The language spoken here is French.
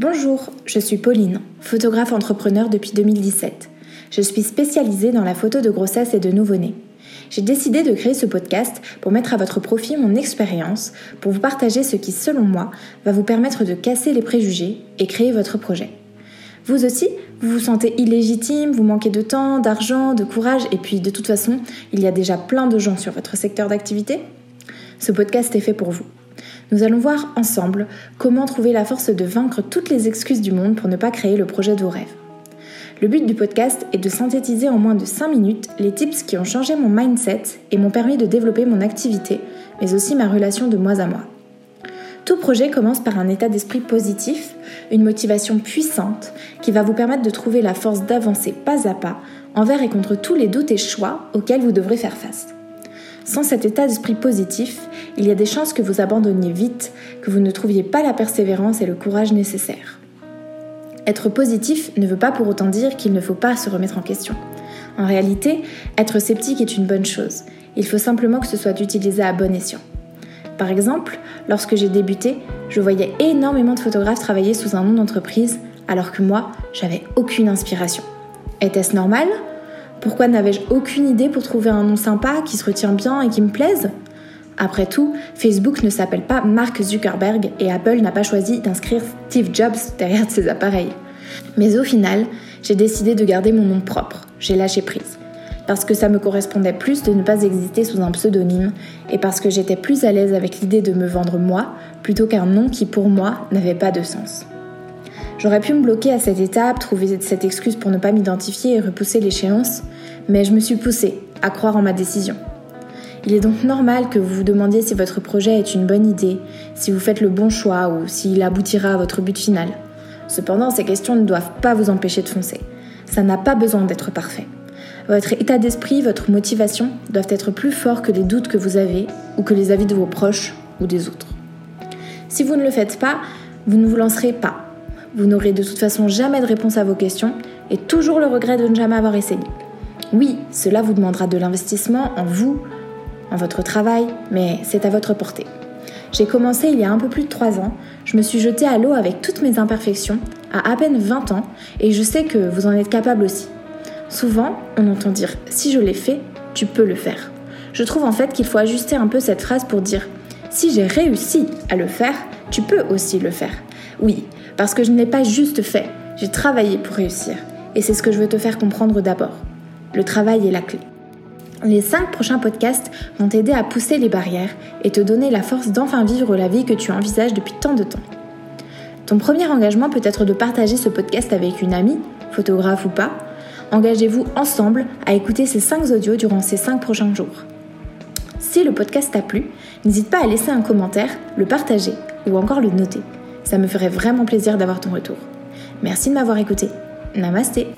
Bonjour, je suis Pauline, photographe entrepreneur depuis 2017. Je suis spécialisée dans la photo de grossesse et de nouveau-né. J'ai décidé de créer ce podcast pour mettre à votre profit mon expérience, pour vous partager ce qui, selon moi, va vous permettre de casser les préjugés et créer votre projet. Vous aussi, vous vous sentez illégitime, vous manquez de temps, d'argent, de courage, et puis de toute façon, il y a déjà plein de gens sur votre secteur d'activité Ce podcast est fait pour vous. Nous allons voir ensemble comment trouver la force de vaincre toutes les excuses du monde pour ne pas créer le projet de vos rêves. Le but du podcast est de synthétiser en moins de 5 minutes les tips qui ont changé mon mindset et m'ont permis de développer mon activité, mais aussi ma relation de moi à moi. Tout projet commence par un état d'esprit positif, une motivation puissante qui va vous permettre de trouver la force d'avancer pas à pas envers et contre tous les doutes et choix auxquels vous devrez faire face. Sans cet état d'esprit positif, il y a des chances que vous abandonniez vite, que vous ne trouviez pas la persévérance et le courage nécessaires. Être positif ne veut pas pour autant dire qu'il ne faut pas se remettre en question. En réalité, être sceptique est une bonne chose. Il faut simplement que ce soit utilisé à bon escient. Par exemple, lorsque j'ai débuté, je voyais énormément de photographes travailler sous un nom d'entreprise, alors que moi, j'avais aucune inspiration. Était-ce normal? Pourquoi n'avais-je aucune idée pour trouver un nom sympa, qui se retient bien et qui me plaise? Après tout, Facebook ne s'appelle pas Mark Zuckerberg et Apple n'a pas choisi d'inscrire Steve Jobs derrière ses appareils. Mais au final, j'ai décidé de garder mon nom propre. J'ai lâché prise. Parce que ça me correspondait plus de ne pas exister sous un pseudonyme et parce que j'étais plus à l'aise avec l'idée de me vendre moi plutôt qu'un nom qui pour moi n'avait pas de sens. J'aurais pu me bloquer à cette étape, trouver cette excuse pour ne pas m'identifier et repousser l'échéance, mais je me suis poussée à croire en ma décision. Il est donc normal que vous vous demandiez si votre projet est une bonne idée, si vous faites le bon choix ou s'il aboutira à votre but final. Cependant, ces questions ne doivent pas vous empêcher de foncer. Ça n'a pas besoin d'être parfait. Votre état d'esprit, votre motivation doivent être plus forts que les doutes que vous avez ou que les avis de vos proches ou des autres. Si vous ne le faites pas, vous ne vous lancerez pas. Vous n'aurez de toute façon jamais de réponse à vos questions et toujours le regret de ne jamais avoir essayé. Oui, cela vous demandera de l'investissement en vous, en votre travail, mais c'est à votre portée. J'ai commencé il y a un peu plus de 3 ans, je me suis jetée à l'eau avec toutes mes imperfections, à à peine 20 ans, et je sais que vous en êtes capable aussi. Souvent, on entend dire si je l'ai fait, tu peux le faire. Je trouve en fait qu'il faut ajuster un peu cette phrase pour dire si j'ai réussi à le faire, tu peux aussi le faire. Oui, parce que je ne l'ai pas juste fait, j'ai travaillé pour réussir. Et c'est ce que je veux te faire comprendre d'abord. Le travail est la clé. Les 5 prochains podcasts vont t'aider à pousser les barrières et te donner la force d'enfin vivre la vie que tu envisages depuis tant de temps. Ton premier engagement peut être de partager ce podcast avec une amie, photographe ou pas. Engagez-vous ensemble à écouter ces 5 audios durant ces 5 prochains jours. Si le podcast t'a plu, n'hésite pas à laisser un commentaire, le partager ou encore le noter. Ça me ferait vraiment plaisir d'avoir ton retour. Merci de m'avoir écouté. Namasté